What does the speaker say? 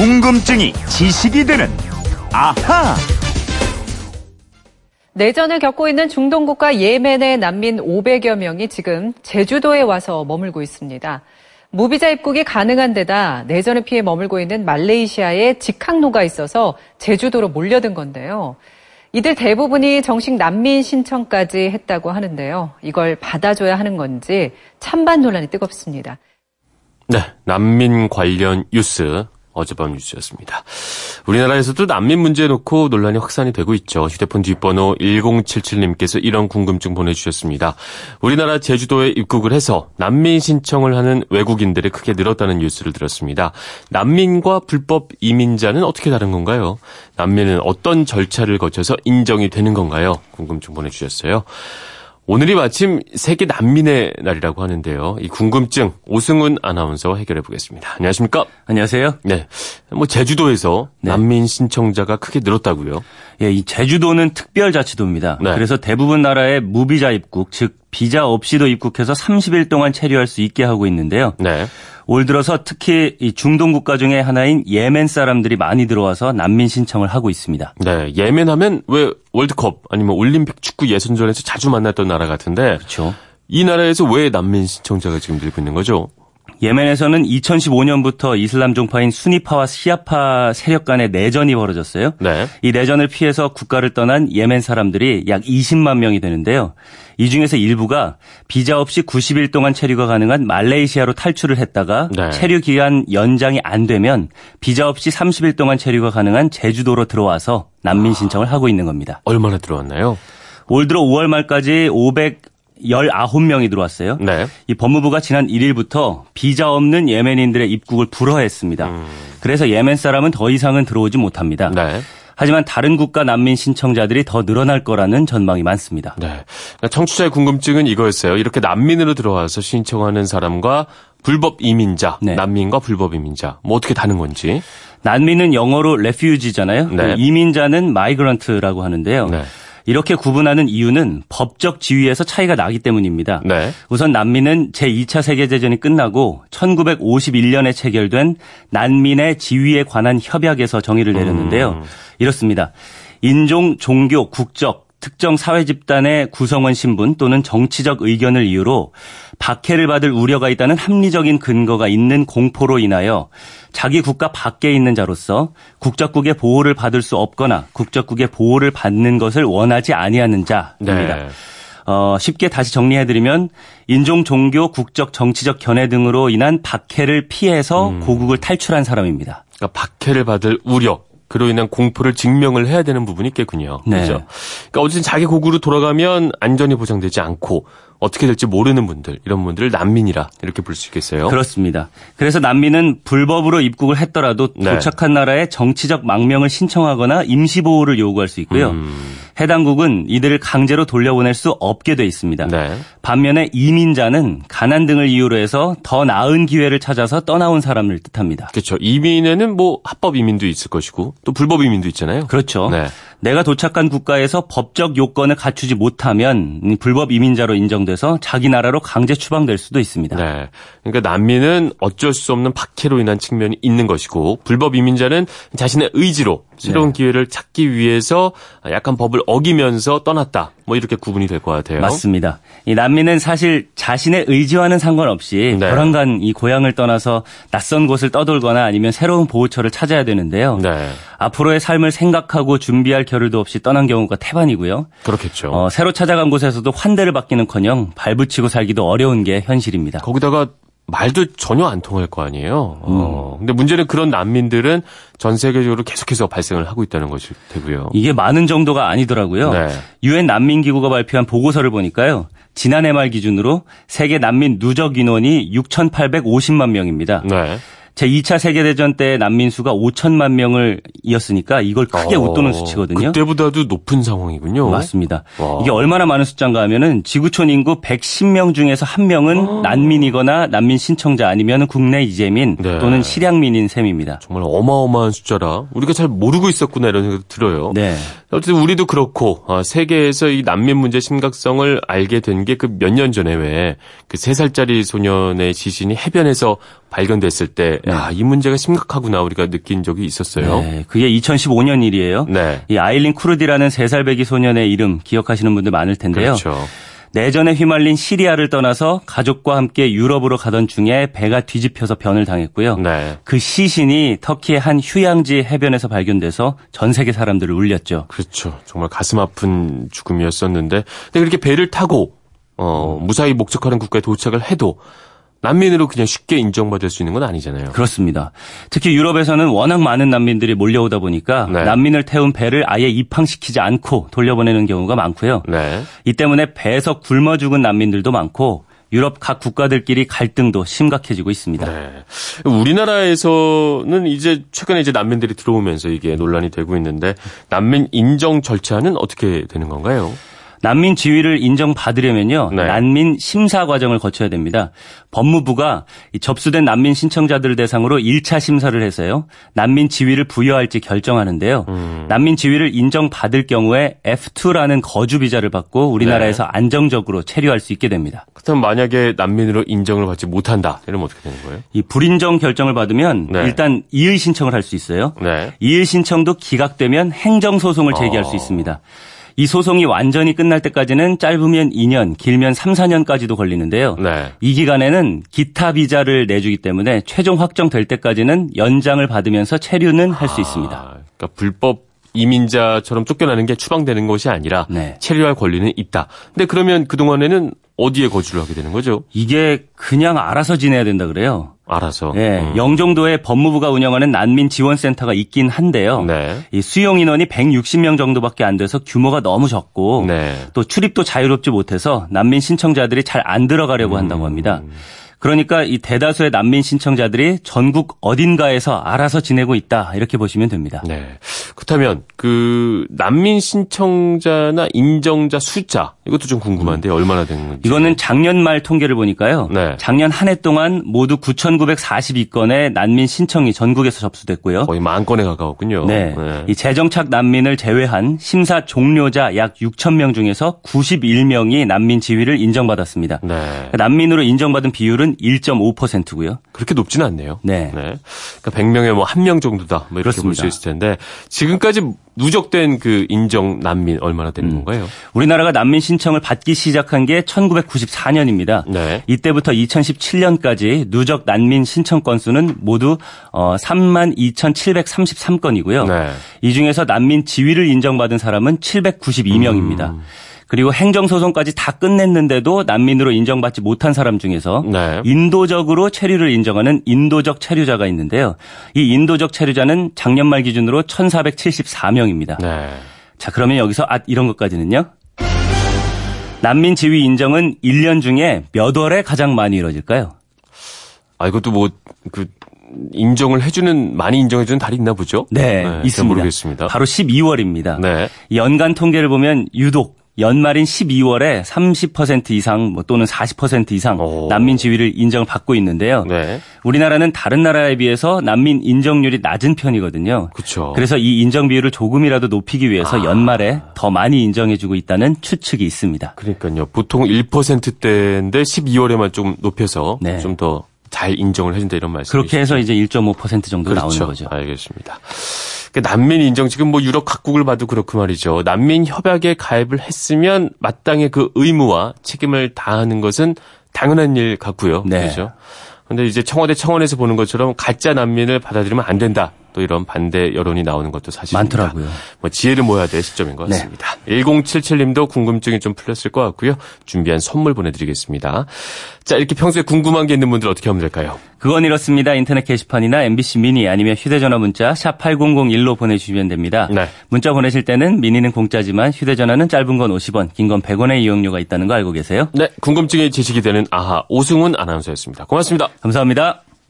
궁금증이 지식이 되는 아하. 내전을 겪고 있는 중동국가 예멘의 난민 500여 명이 지금 제주도에 와서 머물고 있습니다. 무비자 입국이 가능한 데다 내전을 피해 머물고 있는 말레이시아에 직항로가 있어서 제주도로 몰려든 건데요. 이들 대부분이 정식 난민 신청까지 했다고 하는데요. 이걸 받아줘야 하는 건지 찬반 논란이 뜨겁습니다. 네, 난민 관련 뉴스 어젯밤 뉴스였습니다. 우리나라에서도 난민 문제 놓고 논란이 확산이 되고 있죠. 휴대폰 뒷번호 1077님께서 이런 궁금증 보내주셨습니다. 우리나라 제주도에 입국을 해서 난민 신청을 하는 외국인들이 크게 늘었다는 뉴스를 들었습니다. 난민과 불법 이민자는 어떻게 다른 건가요? 난민은 어떤 절차를 거쳐서 인정이 되는 건가요? 궁금증 보내주셨어요. 오늘이 마침 세계 난민의 날이라고 하는데요. 이 궁금증 오승훈 아나운서 해결해 보겠습니다. 안녕하십니까? 안녕하세요. 네. 뭐 제주도에서 네. 난민 신청자가 크게 늘었다고요? 예, 이 제주도는 특별자치도입니다. 네. 그래서 대부분 나라에 무비자 입국, 즉 비자 없이도 입국해서 30일 동안 체류할 수 있게 하고 있는데요. 네. 올 들어서 특히 이 중동 국가 중에 하나인 예멘 사람들이 많이 들어와서 난민 신청을 하고 있습니다. 네, 예멘 하면 왜 월드컵 아니면 올림픽 축구 예선전에서 자주 만났던 나라 같은데 그렇죠. 이 나라에서 왜 난민 신청자가 지금 늘고 있는 거죠? 예멘에서는 2015년부터 이슬람 종파인 수니파와 시아파 세력 간의 내전이 벌어졌어요. 네. 이 내전을 피해서 국가를 떠난 예멘 사람들이 약 20만 명이 되는데요. 이 중에서 일부가 비자 없이 90일 동안 체류가 가능한 말레이시아로 탈출을 했다가 네. 체류 기간 연장이 안 되면 비자 없이 30일 동안 체류가 가능한 제주도로 들어와서 난민 신청을 하고 있는 겁니다. 얼마나 들어왔나요? 올 들어 5월 말까지 500 19명이 들어왔어요. 네. 이 법무부가 지난 1일부터 비자 없는 예멘인들의 입국을 불허했습니다. 음. 그래서 예멘 사람은 더 이상은 들어오지 못합니다. 네. 하지만 다른 국가 난민 신청자들이 더 늘어날 거라는 전망이 많습니다. 네. 그러니까 청취자의 궁금증은 이거였어요. 이렇게 난민으로 들어와서 신청하는 사람과 불법 이민자, 네. 난민과 불법 이민자, 뭐 어떻게 다른 건지. 난민은 영어로 refugee잖아요. 네. 이민자는 migrant라고 하는데요. 네. 이렇게 구분하는 이유는 법적 지위에서 차이가 나기 때문입니다. 네. 우선 난민은 제2차 세계대전이 끝나고 1951년에 체결된 난민의 지위에 관한 협약에서 정의를 내렸는데요. 음. 이렇습니다. 인종, 종교, 국적, 특정 사회 집단의 구성원 신분 또는 정치적 의견을 이유로 박해를 받을 우려가 있다는 합리적인 근거가 있는 공포로 인하여 자기 국가 밖에 있는 자로서 국적국의 보호를 받을 수 없거나 국적국의 보호를 받는 것을 원하지 아니하는 자입니다. 네. 어, 쉽게 다시 정리해드리면 인종, 종교, 국적, 정치적 견해 등으로 인한 박해를 피해서 음. 고국을 탈출한 사람입니다. 그러니까 박해를 받을 우려, 그로 인한 공포를 증명을 해야 되는 부분이 있겠군요. 네. 그렇죠. 그러니까 어쨌든 자기 고국으로 돌아가면 안전이 보장되지 않고 어떻게 될지 모르는 분들, 이런 분들을 난민이라 이렇게 볼 수 있겠어요. 그렇습니다. 그래서 난민은 불법으로 입국을 했더라도 네. 도착한 나라에 정치적 망명을 신청하거나 임시 보호를 요구할 수 있고요. 음. 해당국은 이들을 강제로 돌려보낼 수 없게 돼 있습니다. 네. 반면에 이민자는 가난 등을 이유로 해서 더 나은 기회를 찾아서 떠나온 사람을 뜻합니다. 그렇죠. 이민에는 뭐 합법 이민도 있을 것이고 또 불법 이민도 있잖아요. 그렇죠. 네. 내가 도착한 국가에서 법적 요건을 갖추지 못하면 불법 이민자로 인정돼서 자기 나라로 강제 추방될 수도 있습니다. 네. 그러니까 난민은 어쩔 수 없는 박해로 인한 측면이 있는 것이고 불법 이민자는 자신의 의지로 새로운 네. 기회를 찾기 위해서 약간 법을 어기면서 떠났다. 뭐 이렇게 구분이 될 것 같아요. 맞습니다. 이 난민은 사실 자신의 의지와는 상관없이 네. 불안간 이 고향을 떠나서 낯선 곳을 떠돌거나 아니면 새로운 보호처를 찾아야 되는데요. 네. 앞으로의 삶을 생각하고 준비할 겨를도 없이 떠난 경우가 태반이고요. 그렇겠죠. 어, 새로 찾아간 곳에서도 환대를 받기는커녕 발붙이고 살기도 어려운 게 현실입니다. 거기다가 말도 전혀 안 통할 거 아니에요. 음. 어. 근데 문제는 그런 난민들은 전 세계적으로 계속해서 발생을 하고 있다는 것이 되고요. 이게 많은 정도가 아니더라고요. 네. 유엔 네. 난민기구가 발표한 보고서를 보니까요. 지난해 말 기준으로 세계 난민 누적 인원이 6,850만 명입니다. 네. 제2차 세계대전 때 난민 수가 5천만 명을 이었으니까 이걸 크게 어, 웃도는 수치거든요. 그때보다도 높은 상황이군요. 맞습니다. 와. 이게 얼마나 많은 숫자인가 하면은 지구촌 인구 110명 중에서 한 명은 어. 난민이거나 난민 신청자 아니면 국내 이재민 네. 또는 실향민인 셈입니다. 정말 어마어마한 숫자라 우리가 잘 모르고 있었구나 이런 생각이 들어요. 네. 어쨌든 우리도 그렇고 아, 세계에서 이 난민 문제 심각성을 알게 된 게 그 몇 년 전에 왜그 3살짜리 소년의 시신이 해변에서 발견됐을 때, 네. 아, 이 문제가 심각하구나 우리가 느낀 적이 있었어요. 네, 그게 2015년 일이에요. 네. 이 아일린 쿠르디라는 3살 배기 소년의 이름 기억하시는 분들 많을 텐데요. 그렇죠. 내전에 휘말린 시리아를 떠나서 가족과 함께 유럽으로 가던 중에 배가 뒤집혀서 변을 당했고요. 네. 그 시신이 터키의 한 휴양지 해변에서 발견돼서 전 세계 사람들을 울렸죠. 그렇죠. 정말 가슴 아픈 죽음이었었는데 근데 그렇게 배를 타고 어, 무사히 목적하는 국가에 도착을 해도 난민으로 그냥 쉽게 인정받을 수 있는 건 아니잖아요. 그렇습니다. 특히 유럽에서는 워낙 많은 난민들이 몰려오다 보니까 네. 난민을 태운 배를 아예 입항시키지 않고 돌려보내는 경우가 많고요. 네. 이 때문에 배에서 굶어 죽은 난민들도 많고 유럽 각 국가들끼리 갈등도 심각해지고 있습니다. 네. 우리나라에서는 이제 최근에 이제 난민들이 들어오면서 이게 논란이 되고 있는데 난민 인정 절차는 어떻게 되는 건가요? 난민 지위를 인정받으려면요. 네. 난민 심사 과정을 거쳐야 됩니다. 법무부가 접수된 난민 신청자들을 대상으로 1차 심사를 해서요. 난민 지위를 부여할지 결정하는데요. 음. 난민 지위를 인정받을 경우에 F2라는 거주 비자를 받고 우리나라에서 네. 안정적으로 체류할 수 있게 됩니다. 그렇다면 만약에 난민으로 인정을 받지 못한다. 이러면 어떻게 되는 거예요? 이 불인정 결정을 받으면 네. 일단 이의 신청을 할 수 있어요. 네. 이의 신청도 기각되면 행정 소송을 제기할 어. 수 있습니다. 이 소송이 완전히 끝날 때까지는 짧으면 2년, 길면 3, 4년까지도 걸리는데요. 네. 이 기간에는 기타 비자를 내주기 때문에 최종 확정될 때까지는 연장을 받으면서 체류는 할수 아, 있습니다. 그러니까 불법 이민자처럼 쫓겨나는 게 추방되는 것이 아니라 네. 체류할 권리는 있다. 근데 그러면 그동안에는 어디에 거주를 하게 되는 거죠? 이게 그냥 알아서 지내야 된다 그래요. 알아서. 네, 음. 영종도에 법무부가 운영하는 난민 지원센터가 있긴 한데요. 네. 이 수용 인원이 160명 정도밖에 안 돼서 규모가 너무 적고 네. 또 출입도 자유롭지 못해서 난민 신청자들이 잘 안 들어가려고 한다고 합니다. 음. 그러니까 이 대다수의 난민 신청자들이 전국 어딘가에서 알아서 지내고 있다 이렇게 보시면 됩니다. 네. 그렇다면 그 난민 신청자나 인정자 숫자 이것도 좀 궁금한데 얼마나 된 건지. 이거는 작년 말 통계를 보니까요. 네. 작년 한 해 동안 모두 9,942건의 난민 신청이 전국에서 접수됐고요. 거의 만 건에 가까웠군요. 네. 네. 이 재정착 난민을 제외한 심사 종료자 약 6천 명 중에서 91명이 난민 지위를 인정받았습니다. 네. 난민으로 인정받은 비율은 비율은 1.5%고요. 그렇게 높지는 않네요. 네. 네. 그러니까 100명에 뭐 한 명 정도다. 뭐 이렇게 볼 수 있을 텐데 지금까지 누적된 그 인정 난민 얼마나 되는 음. 건가요? 우리나라가 난민 신청을 받기 시작한 게 1994년입니다. 네. 이때부터 2017년까지 누적 난민 신청 건수는 모두 어 3만 2,733건이고요. 네. 이 중에서 난민 지위를 인정받은 사람은 792명입니다. 음. 그리고 행정소송까지 다 끝냈는데도 난민으로 인정받지 못한 사람 중에서 네. 인도적으로 체류를 인정하는 인도적 체류자가 있는데요. 이 인도적 체류자는 작년 말 기준으로 1,474명입니다. 네. 자, 그러면 여기서 아, 이런 것까지는요. 난민 지위 인정은 1년 중에 몇 월에 가장 많이 이루어질까요? 아, 이것도 뭐, 그, 인정을 해주는 많이 인정해주는 달이 있나 보죠? 네, 네 있습니다. 모르겠습니다. 바로 12월입니다. 네. 연간 통계를 보면 유독 연말인 12월에 30% 이상 뭐 또는 40% 이상 오. 난민 지위를 인정을 받고 있는데요. 네. 우리나라는 다른 나라에 비해서 난민 인정률이 낮은 편이거든요. 그렇죠. 그래서 이 인정 비율을 조금이라도 높이기 위해서 아. 연말에 더 많이 인정해주고 있다는 추측이 있습니다. 그러니까요. 보통 1%대인데 12월에만 좀 높여서 네. 좀더 잘 인정을 해준다 이런 말씀. 그렇게 해서 이제 1.5% 정도 그렇죠. 나오는 거죠. 알겠습니다. 그 난민 인정 지금 뭐 유럽 각국을 봐도 그렇고 말이죠. 난민 협약에 가입을 했으면 마땅히 그 의무와 책임을 다하는 것은 당연한 일 같고요. 네. 그렇죠. 근데 이제 청와대 청원에서 보는 것처럼 가짜 난민을 받아들이면 안 된다. 또 이런 반대 여론이 나오는 것도 사실입니다. 많더라고요. 뭐 지혜를 모아야 될 시점인 것 네. 같습니다. 네. 1077님도 궁금증이 좀 풀렸을 것 같고요. 준비한 선물 보내드리겠습니다. 자, 이렇게 평소에 궁금한 게 있는 분들 어떻게 하면 될까요? 그건 이렇습니다. 인터넷 게시판이나 MBC 미니 아니면 휴대전화 문자 샵 8001로 보내주시면 됩니다. 네. 문자 보내실 때는 미니는 공짜지만 휴대전화는 짧은 건 50원, 긴 건 100원의 이용료가 있다는 거 알고 계세요? 네. 궁금증이 제식이 되는 아하 오승훈 아나운서였습니다. 고맙습니다. 감사합니다.